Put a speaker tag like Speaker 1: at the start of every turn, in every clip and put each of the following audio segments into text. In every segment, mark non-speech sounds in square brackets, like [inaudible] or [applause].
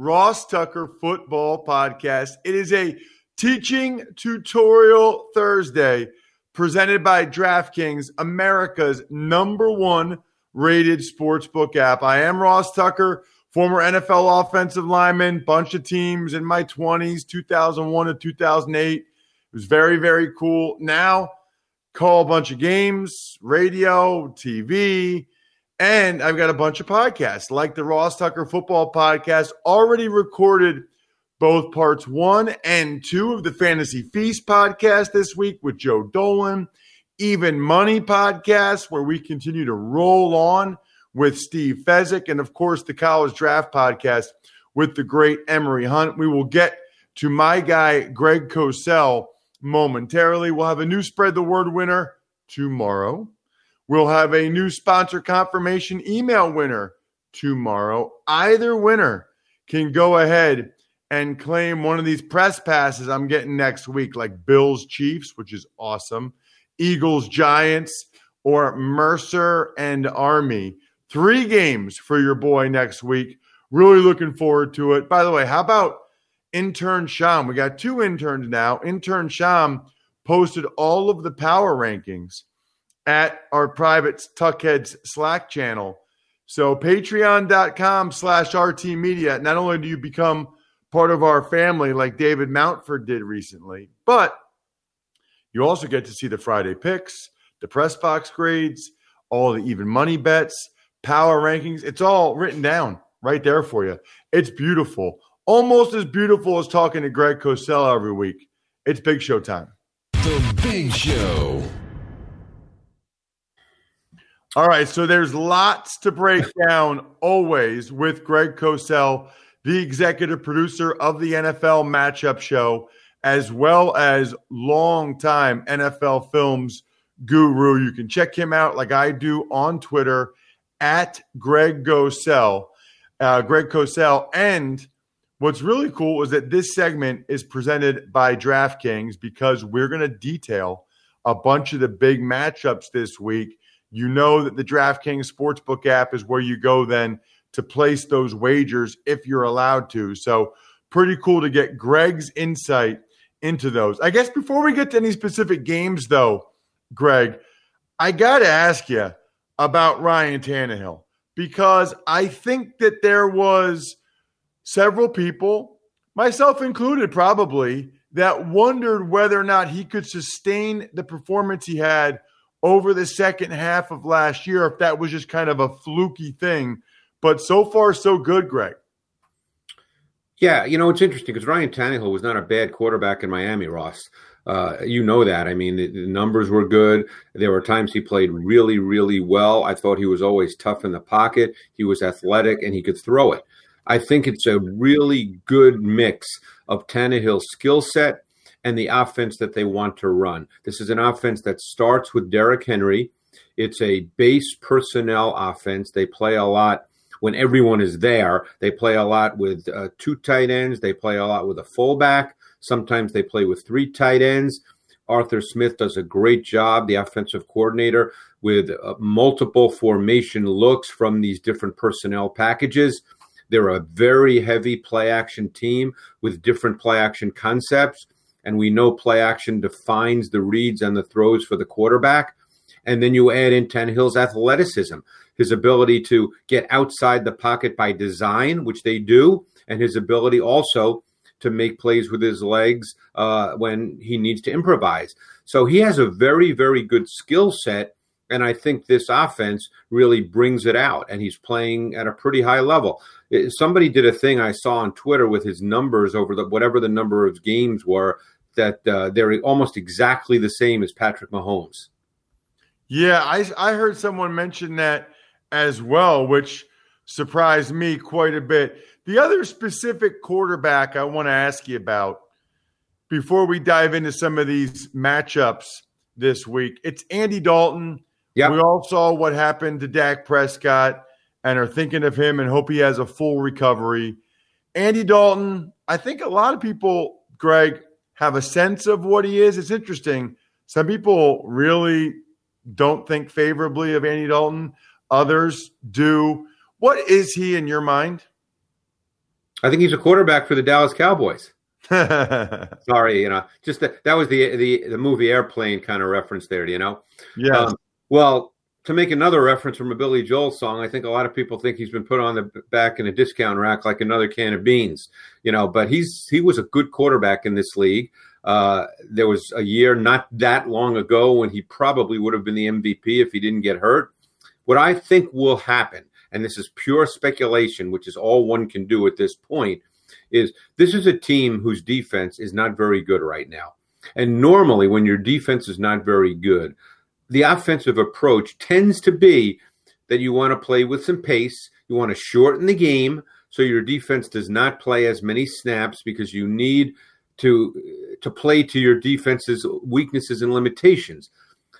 Speaker 1: Ross Tucker football podcast. It is a teaching tutorial Thursday presented by DraftKings, America's number one rated sportsbook app. I am Ross Tucker, former NFL offensive lineman, bunch of teams in my 20s, 2001 to 2008. It was very, very cool. Now, call a bunch of games, radio, TV, and I've got a bunch of podcasts like the Ross Tucker Football Podcast, already recorded both parts one and two of the Fantasy Feast podcast this week with Joe Dolan, Even Money podcast, where we continue to roll on with Steve Fezzik, and of course, the College Draft podcast with the great Emory Hunt. We will get to my guy, Greg Cosell, momentarily. We'll have a new Spread the Word winner tomorrow. We'll have a new sponsor confirmation email winner tomorrow. Either winner can go ahead and claim one of these press passes I'm getting next week, like Bills Chiefs, which is awesome, Eagles Giants, or Mercer and Army. Three games for your boy next week. Really looking forward to it. By the way, how about intern Sham? We got two interns now. Intern Sham posted all of the power rankings at our private Tuckheads Slack channel. So patreon.com slash RT Media. Not only do you become part of our family like David Mountford did recently, but you also get to see the Friday picks, the press box grades, all the even money bets, power rankings. It's all written down right there for you. It's beautiful. Almost as beautiful as talking to Greg Cosell every week. It's Big Show time.
Speaker 2: The Big Show.
Speaker 1: All right, so there's lots to break down always with Greg Cosell, the executive producer of the NFL Matchup Show, as well as longtime NFL Films guru. You can check him out like I do on Twitter at Greg Cosell, uh, Greg Cosell. And what's really cool is that this segment is presented by DraftKings because we're going to detail a bunch of the big matchups this week you know that the DraftKings Sportsbook app is where you go then to place those wagers if you're allowed to. So, pretty cool to get Greg's insight into those. I guess before we get to any specific games, though, Greg, I got to ask you about Ryan Tannehill because I think that there was several people, myself included, probably, that wondered whether or not he could sustain the performance he had over the second half of last year, if that was just kind of a fluky thing. But so far, so good, Greg.
Speaker 3: Yeah, you know, it's interesting because Ryan Tannehill was not a bad quarterback in Miami, Ross. Uh, you know that. I mean, the, the, numbers were good. There were times he played really, really well. I thought he was always tough in the pocket. He was athletic and he could throw it. I think it's a really good mix of Tannehill's skill set and the offense that they want to run. This is an offense that starts with Derrick Henry. It's a base personnel offense. They play a lot when everyone is there. They play a lot with uh, two tight ends. They play a lot with a fullback. Sometimes they play with three tight ends. Arthur Smith does a great job, the offensive coordinator, with uh, multiple formation looks from these different personnel packages. They're a very heavy play action team with different play action concepts. And we know play action defines the reads and the throws for the quarterback. And then you add in Tannehill's athleticism, his ability to get outside the pocket by design, which they do, and his ability also to make plays with his legs uh, when he needs to improvise. So he has a very, very good skill set. And I think this offense really brings it out. And he's playing at a pretty high level. Somebody did a thing I saw on Twitter with his numbers over the whatever the number of games were that uh, they're almost exactly the same as Patrick Mahomes.
Speaker 1: Yeah, I I heard someone mention that as well, which surprised me quite a bit. The other specific quarterback I want to ask you about before we dive into some of these matchups this week, it's Andy Dalton.
Speaker 3: Yeah,
Speaker 1: we all saw what happened to Dak Prescott and are thinking of him and hope he has a full recovery. Andy Dalton, I think a lot of people, Greg, have a sense of what he is. It's interesting. Some people really don't think favorably of Andy Dalton. Others do. What is he in your mind?
Speaker 3: I think he's a quarterback for the Dallas Cowboys. [laughs] Sorry, you know, just that that was the the the movie Airplane kind of reference there, you know.
Speaker 1: Yeah. Um,
Speaker 3: well, to make another reference from a Billy Joel song, I think a lot of people think he's been put on the back in a discount rack like another can of beans, you know. But he's he was a good quarterback in this league. Uh, there was a year not that long ago when he probably would have been the MVP if he didn't get hurt. What I think will happen, and this is pure speculation, which is all one can do at this point, is this is a team whose defense is not very good right now. And normally, when your defense is not very good, the offensive approach tends to be that you want to play with some pace, you want to shorten the game so your defense does not play as many snaps because you need to to play to your defense's weaknesses and limitations.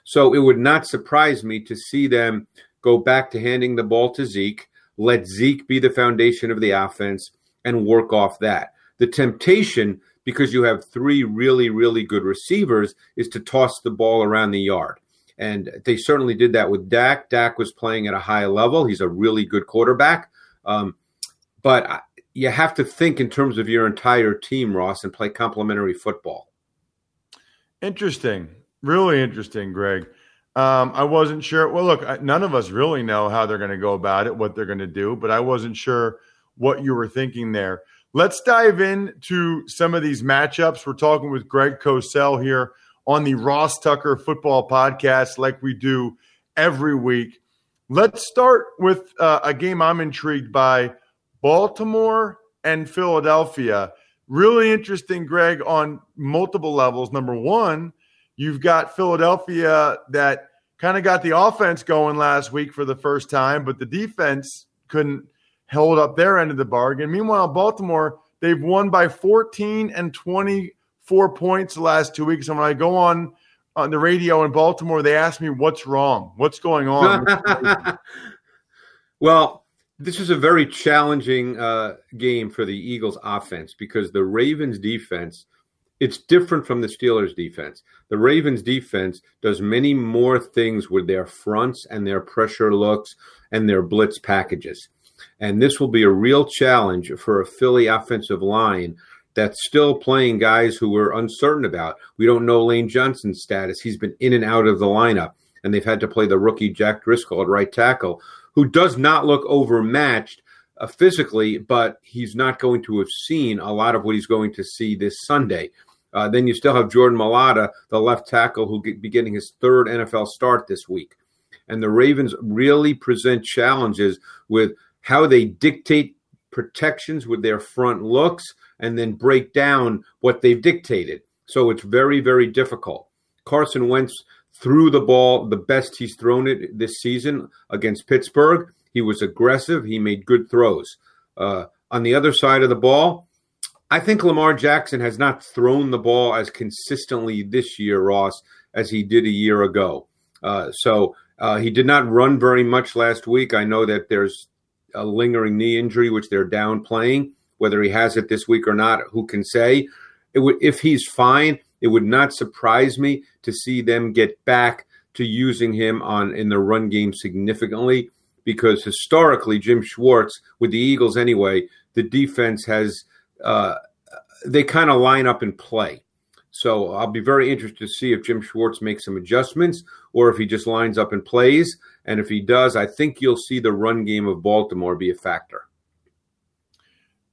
Speaker 3: So it would not surprise me to see them go back to handing the ball to Zeke, let Zeke be the foundation of the offense, and work off that. The temptation, because you have three really, really good receivers, is to toss the ball around the yard. And they certainly did that with Dak. Dak was playing at a high level. He's a really good quarterback. Um, but you have to think in terms of your entire team, Ross, and play complementary football.
Speaker 1: Interesting. Really interesting, Greg. Um, I wasn't sure. Well, look, none of us really know how they're going to go about it, what they're going to do, but I wasn't sure what you were thinking there. Let's dive into some of these matchups. We're talking with Greg Cosell here on the Ross Tucker Football Podcast, like we do every week. Let's start with uh, a game I'm intrigued by Baltimore and Philadelphia. Really interesting, Greg, on multiple levels. Number one, you've got Philadelphia that kind of got the offense going last week for the first time, but the defense couldn't hold up their end of the bargain. Meanwhile, Baltimore, they've won by 14 and 24 points the last two weeks. And when I go on on the radio in Baltimore, they ask me what's wrong, what's going on. [laughs]
Speaker 3: well, this is a very challenging uh, game for the Eagles offense because the Ravens defense it's different from the Steelers defense. The Ravens defense does many more things with their fronts and their pressure looks and their blitz packages. And this will be a real challenge for a Philly offensive line that's still playing guys who we're uncertain about. We don't know Lane Johnson's status. He's been in and out of the lineup, and they've had to play the rookie Jack Driscoll at right tackle, who does not look overmatched uh, physically, but he's not going to have seen a lot of what he's going to see this Sunday. Uh, then you still have Jordan Mailata, the left tackle, who'll be getting his third NFL start this week. And the Ravens really present challenges with how they dictate protections with their front looks and then break down what they've dictated. So it's very, very difficult. Carson Wentz threw the ball the best he's thrown it this season against Pittsburgh. He was aggressive. He made good throws. Uh, on the other side of the ball, I think Lamar Jackson has not thrown the ball as consistently this year, Ross, as he did a year ago. Uh, so uh, he did not run very much last week. I know that there's a lingering knee injury, which they're downplaying. Whether he has it this week or not, who can say? Would, if he's fine, it would not surprise me to see them get back to using him on in the run game significantly because historically Jim Schwartz with the Eagles anyway, the defense has uh, they kind of line up and play. So I'll be very interested to see if Jim Schwartz makes some adjustments or if he just lines up and plays. And if he does, I think you'll see the run game of Baltimore be a factor.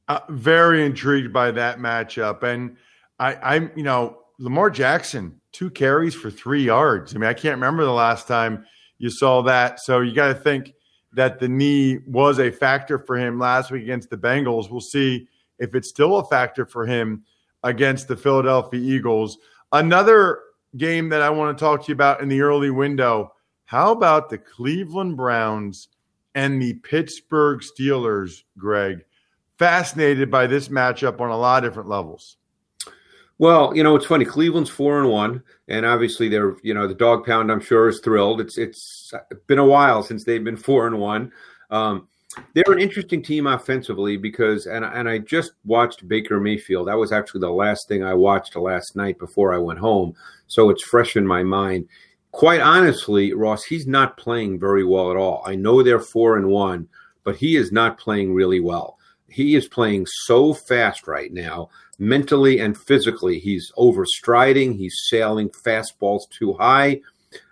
Speaker 1: Uh, very intrigued by that matchup, and I, I'm you know Lamar Jackson two carries for three yards. I mean, I can't remember the last time you saw that. So you got to think that the knee was a factor for him last week against the Bengals. We'll see if it's still a factor for him against the Philadelphia Eagles. Another game that I want to talk to you about in the early window. How about the Cleveland Browns and the Pittsburgh Steelers, Greg? Fascinated by this matchup on a lot of different levels.
Speaker 3: Well, you know, it's funny. Cleveland's four and one, and obviously they're, you know, the dog pound. I'm sure is thrilled. It's it's been a while since they've been four and one. Um, they're an interesting team offensively because, and and I just watched Baker Mayfield. That was actually the last thing I watched last night before I went home, so it's fresh in my mind. Quite honestly, Ross, he's not playing very well at all. I know they're four and one, but he is not playing really well. He is playing so fast right now mentally and physically. He's overstriding, he's sailing fastballs too high.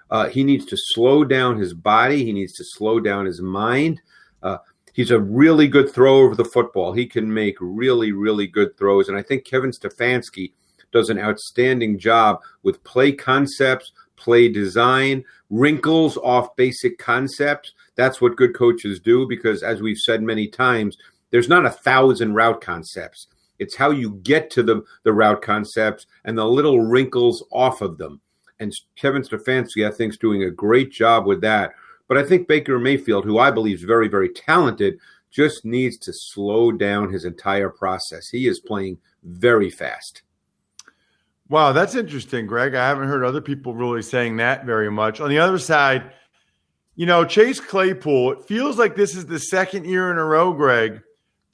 Speaker 3: Uh, he needs to slow down his body, he needs to slow down his mind. Uh, he's a really good thrower of the football. He can make really, really good throws. And I think Kevin Stefanski does an outstanding job with play concepts, play design, wrinkles off basic concepts. That's what good coaches do because, as we've said many times, there's not a thousand route concepts. It's how you get to the, the route concepts and the little wrinkles off of them. And Kevin Stefanski, I think, is doing a great job with that. But I think Baker Mayfield, who I believe is very, very talented, just needs to slow down his entire process. He is playing very fast.
Speaker 1: Wow, that's interesting, Greg. I haven't heard other people really saying that very much. On the other side, you know, Chase Claypool, it feels like this is the second year in a row, Greg,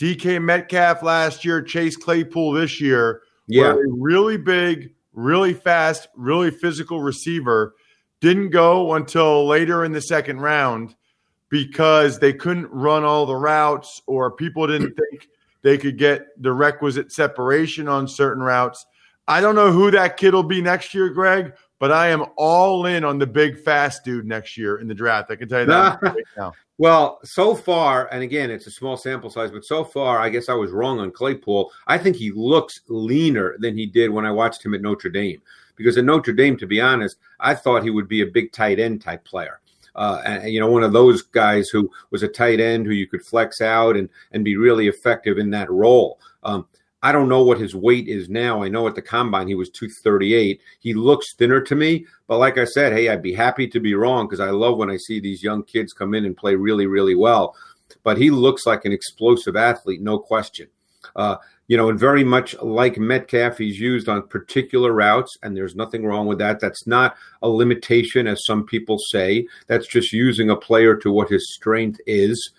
Speaker 1: DK Metcalf last year, Chase Claypool this year.
Speaker 3: Yeah.
Speaker 1: a really big, really fast, really physical receiver didn't go until later in the second round because they couldn't run all the routes or people didn't [clears throat] think they could get the requisite separation on certain routes. I don't know who that kid will be next year, Greg, but I am all in on the big fast dude next year in the draft. I can tell you that [laughs] right now.
Speaker 3: Well, so far, and again, it's a small sample size, but so far, I guess I was wrong on Claypool. I think he looks leaner than he did when I watched him at Notre Dame. Because at Notre Dame, to be honest, I thought he would be a big tight end type player. Uh, and, you know, one of those guys who was a tight end who you could flex out and, and be really effective in that role. Um, I don't know what his weight is now. I know at the combine he was 238. He looks thinner to me, but like I said, hey, I'd be happy to be wrong because I love when I see these young kids come in and play really, really well. But he looks like an explosive athlete, no question. Uh, you know, and very much like Metcalf, he's used on particular routes, and there's nothing wrong with that. That's not a limitation, as some people say. That's just using a player to what his strength is.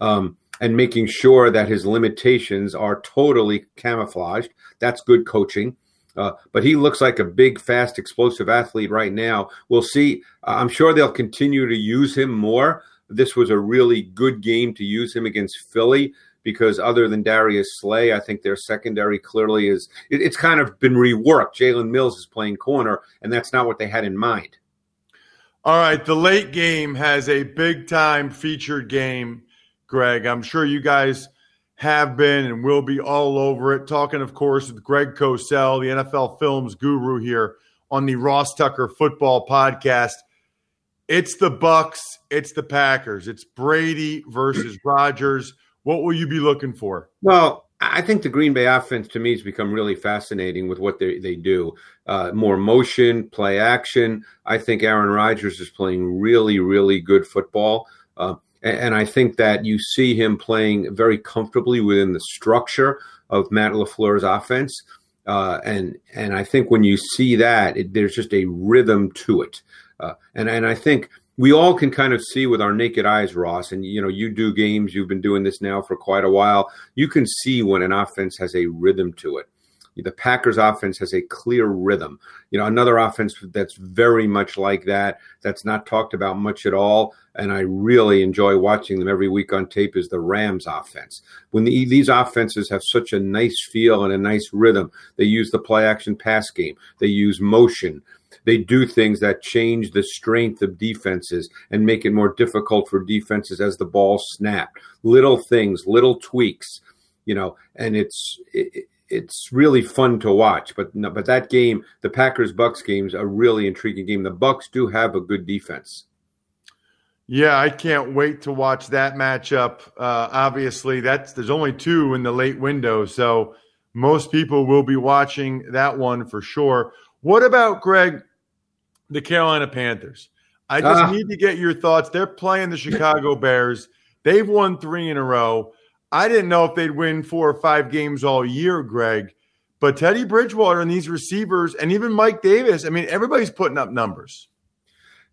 Speaker 3: Um, and making sure that his limitations are totally camouflaged. That's good coaching. Uh, but he looks like a big, fast, explosive athlete right now. We'll see. I'm sure they'll continue to use him more. This was a really good game to use him against Philly because other than Darius Slay, I think their secondary clearly is it, it's kind of been reworked. Jalen Mills is playing corner, and that's not what they had in mind.
Speaker 1: All right, the late game has a big time featured game Greg. I'm sure you guys have been and will be all over it. Talking, of course, with Greg Cosell, the NFL Films guru here on the Ross Tucker Football Podcast. It's the Bucks. It's the Packers. It's Brady versus [clears throat] Rodgers. What will you be looking for?
Speaker 3: Well, I think the Green Bay offense to me has become really fascinating with what they, they do. Uh, more motion, play action. I think Aaron Rodgers is playing really, really good football. Uh, and I think that you see him playing very comfortably within the structure of Matt LaFleur's offense. Uh, and and I think when you see that, it, there's just a rhythm to it. Uh, and and I think we all can kind of see with our naked eyes, Ross. And you know, you do games. You've been doing this now for quite a while. You can see when an offense has a rhythm to it. The Packers offense has a clear rhythm. You know, another offense that's very much like that, that's not talked about much at all. And I really enjoy watching them every week on tape is the Rams offense. When the, these offenses have such a nice feel and a nice rhythm, they use the play action pass game, they use motion. They do things that change the strength of defenses and make it more difficult for defenses as the ball snapped. Little things, little tweaks, you know, and it's it, it's really fun to watch. But no, but that game, the Packers Bucks game's a really intriguing game. The Bucks do have a good defense.
Speaker 1: Yeah, I can't wait to watch that matchup. Uh, obviously, that's there's only two in the late window, so most people will be watching that one for sure. What about Greg, the Carolina Panthers? I just uh, need to get your thoughts. They're playing the Chicago Bears. They've won three in a row. I didn't know if they'd win four or five games all year, Greg. But Teddy Bridgewater and these receivers, and even Mike Davis, I mean, everybody's putting up numbers.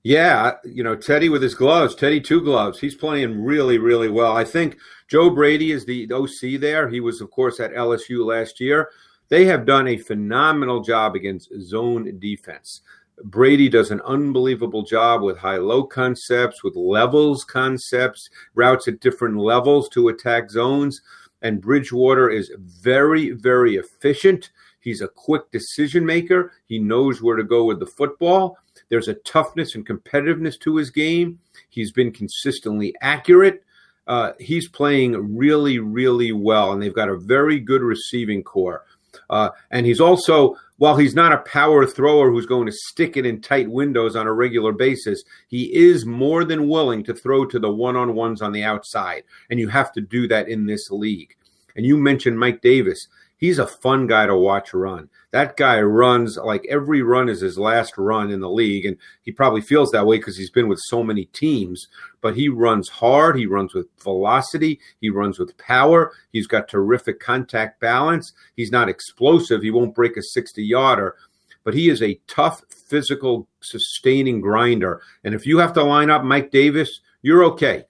Speaker 3: Yeah, you know, Teddy with his gloves, Teddy two gloves. He's playing really, really well. I think Joe Brady is the OC there. He was, of course, at LSU last year. They have done a phenomenal job against zone defense. Brady does an unbelievable job with high low concepts, with levels concepts, routes at different levels to attack zones. And Bridgewater is very, very efficient. He's a quick decision maker. He knows where to go with the football. There's a toughness and competitiveness to his game. He's been consistently accurate. Uh, he's playing really, really well, and they've got a very good receiving corps. Uh, and he's also, while he's not a power thrower who's going to stick it in tight windows on a regular basis, he is more than willing to throw to the one on ones on the outside. And you have to do that in this league. And you mentioned Mike Davis he's a fun guy to watch run. That guy runs like every run is his last run in the league, and he probably feels that way because he's been with so many teams. But he runs hard. He runs with velocity. He runs with power. He's got terrific contact balance. He's not explosive. He won't break a 60 yarder, but he is a tough, physical, sustaining grinder. And if you have to line up Mike Davis, you're okay.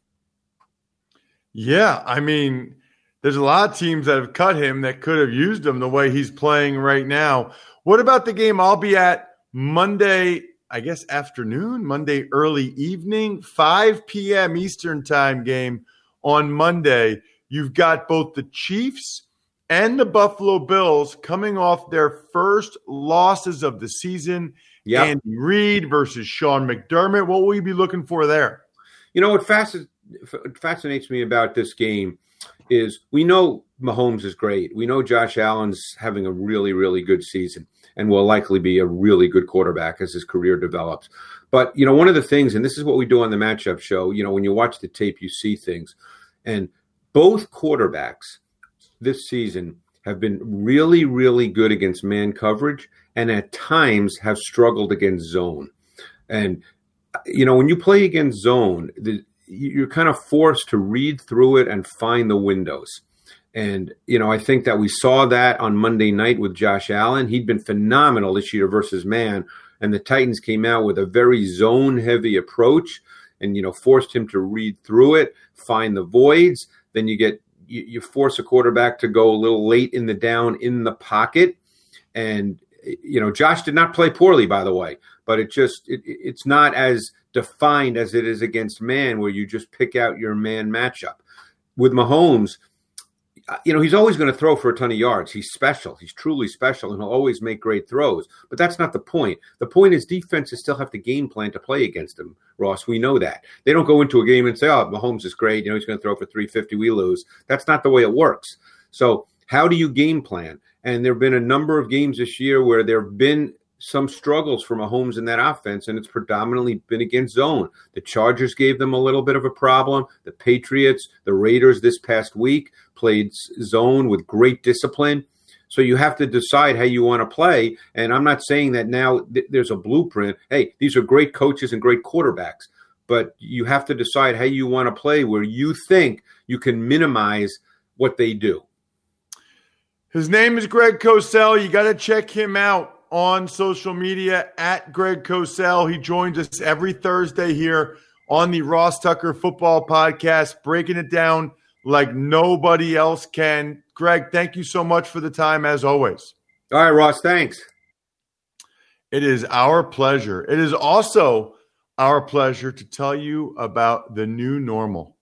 Speaker 1: Yeah, I mean, there's a lot of teams that have cut him that could have used him the way he's playing right now. What about the game I'll be at Monday, I guess afternoon, Monday early evening, 5 p.m. Eastern time game on Monday? You've got both the Chiefs and the Buffalo Bills coming off their first losses of the season. Yeah, Andy Reid versus Sean McDermott. What will you be looking for there?
Speaker 3: You know what fascinates me about this game is we know Mahomes is great. We know Josh Allen's having a really, really good season and will likely be a really good quarterback as his career develops. But, you know, one of the things, and this is what we do on the matchup show, you know, when you watch the tape, you see things. And both quarterbacks this season have been really, really good against man coverage and at times have struggled against zone. And, you know, when you play against zone, the, you're kind of forced to read through it and find the windows. And, you know, I think that we saw that on Monday night with Josh Allen. He'd been phenomenal this year versus man. And the Titans came out with a very zone heavy approach and, you know, forced him to read through it, find the voids. Then you get, you, you force a quarterback to go a little late in the down in the pocket. And, you know, Josh did not play poorly, by the way, but it just, it, it's not as defined as it is against man, where you just pick out your man matchup. With Mahomes, uh, you know, he's always going to throw for a ton of yards. He's special. He's truly special, and he'll always make great throws. But that's not the point. The point is defenses still have to game plan to play against him, Ross. We know that. They don't go into a game and say, oh, Mahomes is great. You know, he's going to throw for 350. We lose. That's not the way it works. So, how do you game plan? And there have been a number of games this year where there have been some struggles for Mahomes in that offense, and it's predominantly been against zone. The Chargers gave them a little bit of a problem. The Patriots, the Raiders this past week played zone with great discipline. So you have to decide how you want to play. And I'm not saying that now th- there's a blueprint. Hey, these are great coaches and great quarterbacks, but you have to decide how you want to play where you think you can minimize what they do.
Speaker 1: His name is Greg Cosell. You got to check him out on social media at Greg Cosell. He joins us every Thursday here on the Ross Tucker Football Podcast, breaking it down like nobody else can. Greg, thank you so much for the time as always.
Speaker 3: All right, Ross. Thanks.
Speaker 1: It is our pleasure. It is also our pleasure to tell you about the new normal,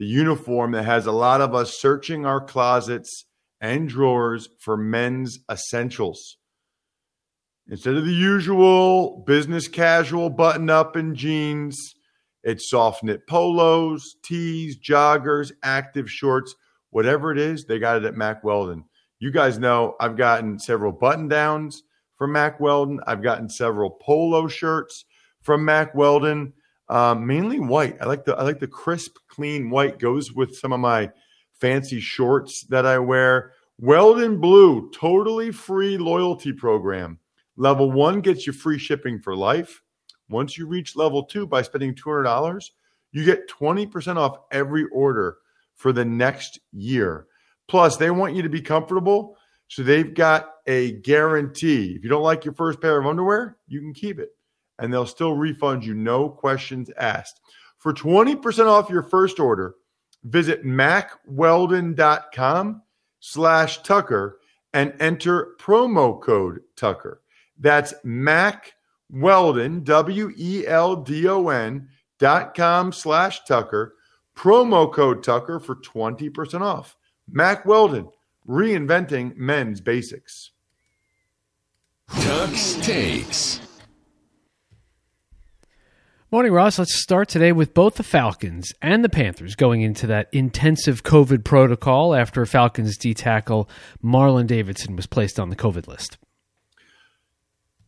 Speaker 1: the uniform that has a lot of us searching our closets and drawers for men's essentials. Instead of the usual business casual button up and jeans, it's soft knit polos, tees, joggers, active shorts, whatever it is, they got it at Mack Weldon. You guys know I've gotten several button downs from Mack Weldon. I've gotten several polo shirts from Mack Weldon, um, mainly white. I like the I like the crisp, clean white. Goes with some of my fancy shorts that I wear. Weldon Blue, totally free loyalty program. Level one gets you free shipping for life. Once you reach level two by spending $200, you get 20% off every order for the next year. Plus, they want you to be comfortable. So they've got a guarantee. If you don't like your first pair of underwear, you can keep it and they'll still refund you, no questions asked. For 20% off your first order, visit mackweldon.com slash Tucker and enter promo code Tucker. That's Mack Weldon, W E L D O N dot com slash Tucker, promo code Tucker for 20% off. Mack Weldon, reinventing men's basics.
Speaker 2: Tux takes.
Speaker 4: Morning, Ross. Let's start today with both the Falcons and the Panthers going into that intensive COVID protocol after Falcons D tackle Marlon Davidson was placed on the COVID list.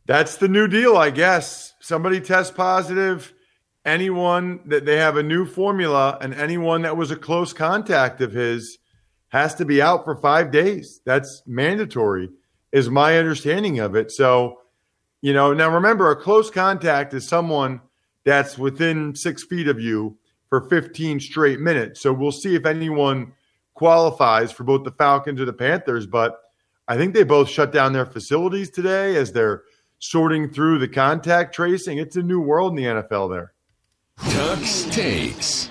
Speaker 1: That's the new deal, I guess. Somebody tests positive. Anyone that they have a new formula, and anyone that was a close contact of his has to be out for five days. That's mandatory, is my understanding of it. So, you know, now remember, a close contact is someone that's within six feet of you for 15 straight minutes. So we'll see if anyone qualifies for both the Falcons or the Panthers. But I think they both shut down their facilities today as they're sorting through the contact tracing. It's a new world in the NFL there.
Speaker 2: Tux takes.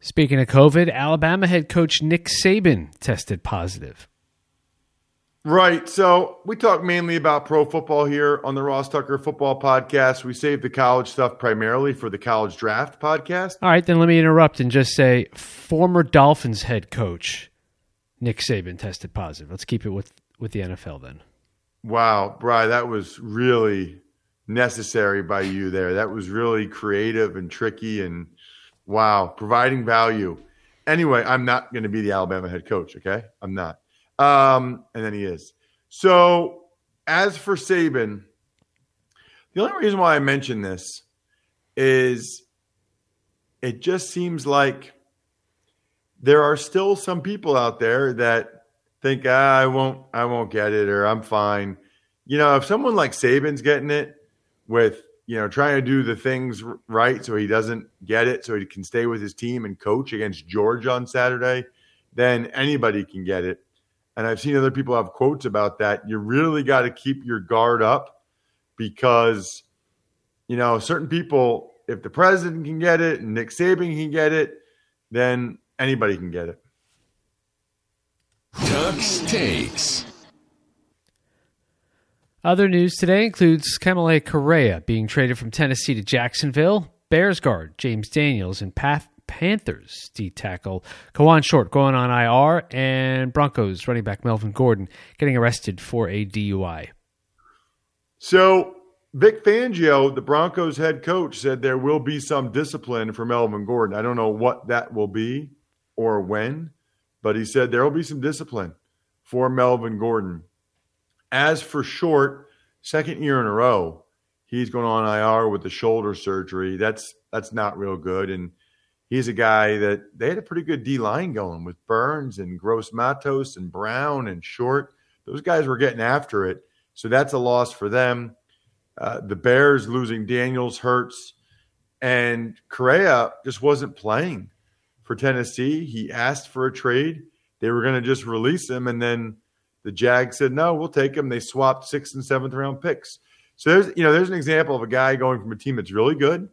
Speaker 4: Speaking of COVID, Alabama head coach Nick Saban tested positive.
Speaker 1: Right. So we talk mainly about pro football here on the Ross Tucker Football Podcast. We save the college stuff primarily for the college draft podcast.
Speaker 4: All right, then let me interrupt and just say former Dolphins head coach Nick Saban tested positive. Let's keep it with, with the NFL then.
Speaker 1: Wow, Bry, that was really necessary by you there. That was really creative and tricky and wow, providing value. Anyway, I'm not going to be the Alabama head coach, okay? I'm not. Um, and then he is. So, as for Saban, the only reason why I mention this is it just seems like there are still some people out there that think ah, I won't I won't get it or I'm fine. You know, if someone like Saban's getting it with you know trying to do the things right so he doesn't get it so he can stay with his team and coach against Georgia on Saturday, then anybody can get it and I've seen other people have quotes about that. You really got to keep your guard up because, you know, certain people, if the president can get it and Nick Saban can get it, then anybody can get it.
Speaker 2: Tux takes.
Speaker 4: Other news today includes Kamalei Correa being traded from Tennessee to Jacksonville, Bears guard James Daniels, and Path Panthers D tackle Kawann Short going on IR, and Broncos running back Melvin Gordon getting arrested for a DUI.
Speaker 1: So, Vic Fangio, the Broncos head coach, said there will be some discipline for Melvin Gordon. I don't know what that will be or when, but he said there will be some discipline for Melvin Gordon. As for Short, second year in a row, he's going on IR with the shoulder surgery. That's that's not real good. And he's a guy that they had a pretty good D line going with Burns and Gross Matos and Brown and Short. Those guys were getting after it. So that's a loss for them. Uh, the Bears losing Daniels hurts. And Correa just wasn't playing for Tennessee. He asked for a trade. They were going to just release him. And then the Jags said, no, we'll take him. They swapped sixth and seventh round picks. So there's, you know, there's an example of a guy going from a team that's really good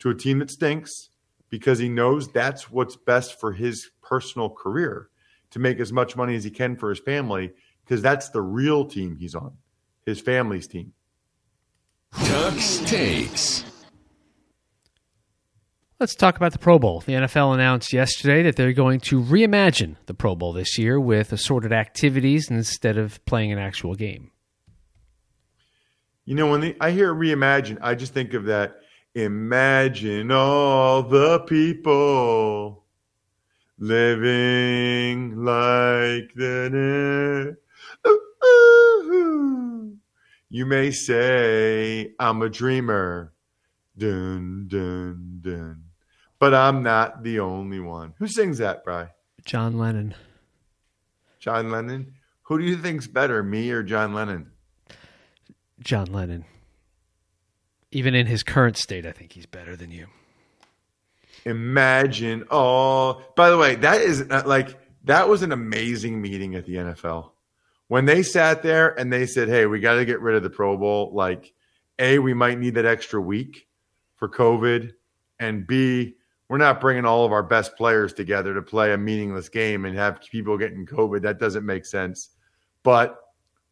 Speaker 1: to a team that stinks because he knows that's what's best for his personal career to make as much money as he can for his family. because that's the real team he's on, his family's team.
Speaker 2: Tux takes.
Speaker 4: Let's talk about the Pro Bowl. The NFL announced yesterday that they're going to reimagine the Pro Bowl this year with assorted activities instead of playing an actual game.
Speaker 1: You know, when the, I hear reimagine, I just think of that. Imagine all the people living like the. You may say I'm a dreamer, dun dun dun, but I'm not the only one. Who sings that, Bry?
Speaker 4: John Lennon.
Speaker 1: John Lennon. Who do you think's better, me or John Lennon?
Speaker 4: John Lennon. Even in his current state, I think he's better than you.
Speaker 1: Imagine. Oh, by the way, that is uh, like that was an amazing meeting at the NFL when they sat there and they said, "Hey, we got to get rid of the Pro Bowl." Like, a, we might need that extra week for COVID, and B, we're not bringing all of our best players together to play a meaningless game and have people getting COVID. That doesn't make sense. But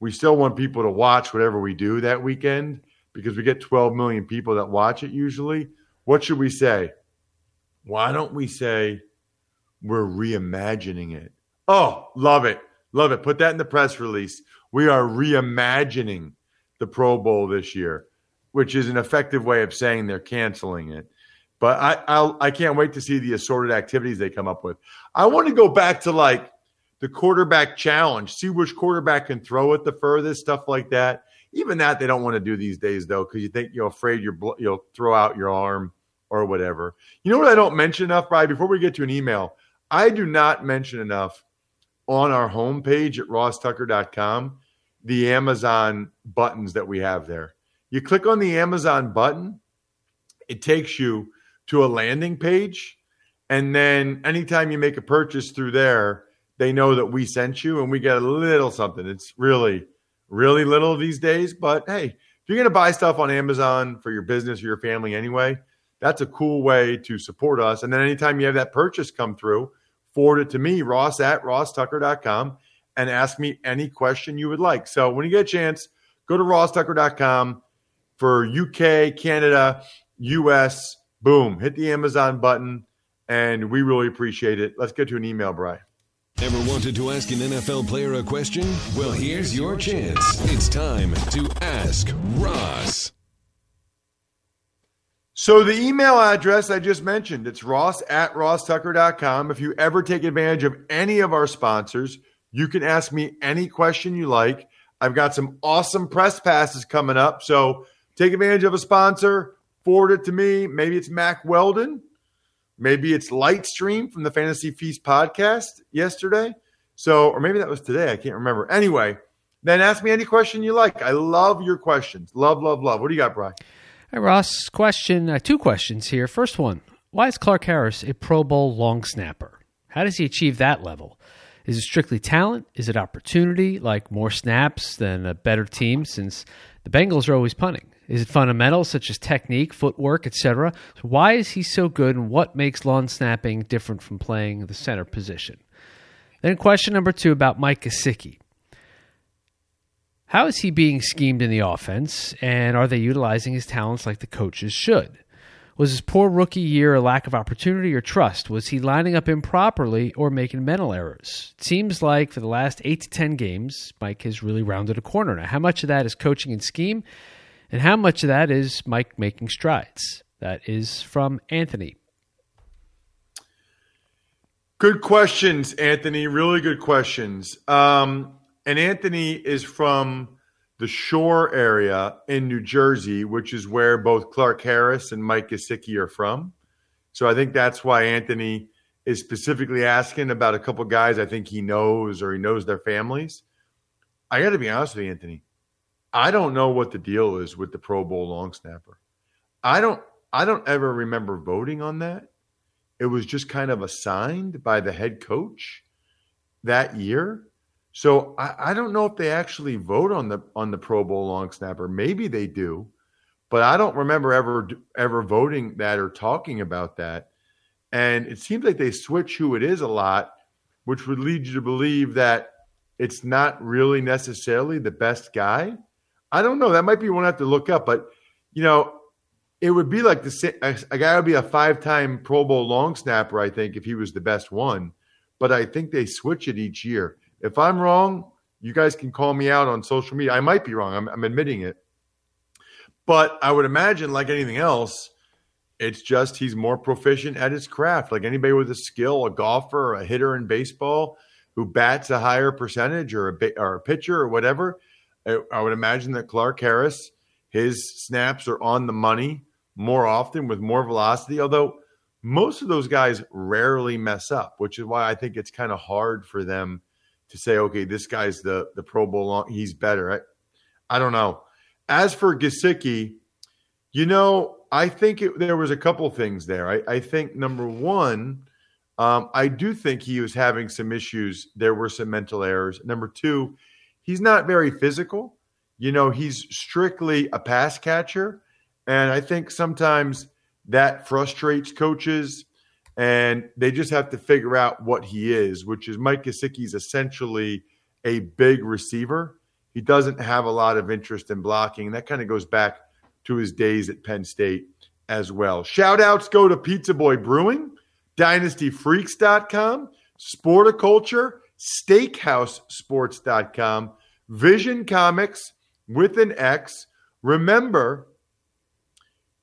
Speaker 1: we still want people to watch whatever we do that weekend because we get 12 million people that watch it usually. What should we say? Why don't we say we're reimagining it? Oh, love it. Love it. Put that in the press release. We are reimagining the Pro Bowl this year, which is an effective way of saying they're canceling it. But I I'll, I can not wait to see the assorted activities they come up with. I want to go back to like the quarterback challenge, see which quarterback can throw it the furthest, stuff like that. Even that they don't want to do these days though, because you think you're afraid you're you'll throw out your arm or whatever. You know what I don't mention enough, Brian? Before we get to an email, I do not mention enough on our homepage at rosstucker.com the Amazon buttons that we have there. You click on the Amazon button, it takes you to a landing page. And then anytime you make a purchase through there, they know that we sent you and we get a little something. It's really, really little these days. But hey, if you're going to buy stuff on Amazon for your business or your family anyway, that's a cool way to support us. And then anytime you have that purchase come through, forward it to me, ross at rosstucker.com, and ask me any question you would like. So when you get a chance, go to rosstucker.com for UK, Canada, US. Boom, hit the Amazon button, and we really appreciate it. Let's get to an email, Brian.
Speaker 2: Ever wanted to ask an NFL player a question? Well, here's your chance. It's time to ask Ross.
Speaker 1: So the email address I just mentioned, it's ross at rosstucker.com. If you ever take advantage of any of our sponsors, you can ask me any question you like. I've got some awesome press passes coming up. So take advantage of a sponsor, forward it to me. Maybe it's Mack Weldon. Maybe it's LightStream from the Fantasy Feast podcast yesterday. So, or maybe that was today. I can't remember. Anyway, then ask me any question you like. I love your questions. Love, love, love. What do you got, Brian?
Speaker 4: Hey, Ross, question uh, two questions here. First one Why is Clark Harris a Pro Bowl long snapper? How does he achieve that level? Is it strictly talent? Is it opportunity, like more snaps than a better team since the Bengals are always punting? Is it fundamentals such as technique, footwork, etc.? So why is he so good and what makes long snapping different from playing the center position? Then question number two about Mike Gesicki. How is he being schemed in the offense, and are they utilizing his talents like the coaches should? Was his poor rookie year a lack of opportunity or trust? Was he lining up improperly or making mental errors? It seems like for the last eight to ten games, Mike has really rounded a corner. Now, how much of that is coaching and scheme, and how much of that is Mike making strides? That is from Anthony.
Speaker 1: Good questions, Anthony. Really good questions. Um, and Anthony is from the Shore area in New Jersey, which is where both Clark Harris and Mike Gesicki are from. So I think that's why Anthony is specifically asking about a couple guys I think he knows or he knows their families. I got to be honest with you, Anthony. I don't know what the deal is with the Pro Bowl long snapper. I don't I don't ever remember voting on that. It was just kind of assigned by the head coach that year. So I, I, don't know if they actually vote on the on the Pro Bowl long snapper. Maybe they do, but I don't remember ever ever voting that or talking about that. And it seems like they switch who it is a lot, which would lead you to believe that it's not really necessarily the best guy. I don't know. That might be one I have to look up, but you know, it would be like the a, a guy would be a five-time Pro Bowl long snapper. I think if he was the best one, but I think they switch it each year. If I'm wrong, you guys can call me out on social media. I might be wrong. I'm, I'm admitting it, but I would imagine, like anything else, it's just he's more proficient at his craft. Like anybody with a skill, a golfer, a hitter in baseball who bats a higher percentage or a, or a pitcher or whatever. I, would imagine that Clark Harris, his snaps are on the money more often with more velocity, although most of those guys rarely mess up, which is why I think it's kind of hard for them to say, okay, this guy's the, the Pro Bowl, he's better. I, I don't know. As for Gesicki, you know, I think it, there was a couple things there. I, I think number one, um, I do think he was having some issues. There were some mental errors. Number two, he's not very physical. You know, he's strictly a pass catcher. And I think sometimes that frustrates coaches and they just have to figure out what he is, which is Mike Gesicki's essentially a big receiver. He doesn't have a lot of interest in blocking. That kind of goes back to his days at Penn State as well. Shout outs go to Pizza Boy Brewing dynastyfreaks.com, Sporticulture, steakhousesports.com, Vision Comics with an X. Remember,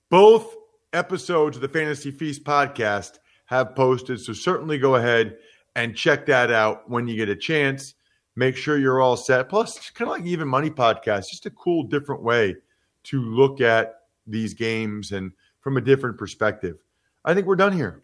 Speaker 1: both episodes of the Fantasy Feast podcast have posted, so certainly go ahead and check that out when you get a chance. Make sure you're all set. Plus, kind of like even money podcast, just a cool, different way to look at these games and from a different perspective. I think we're done here.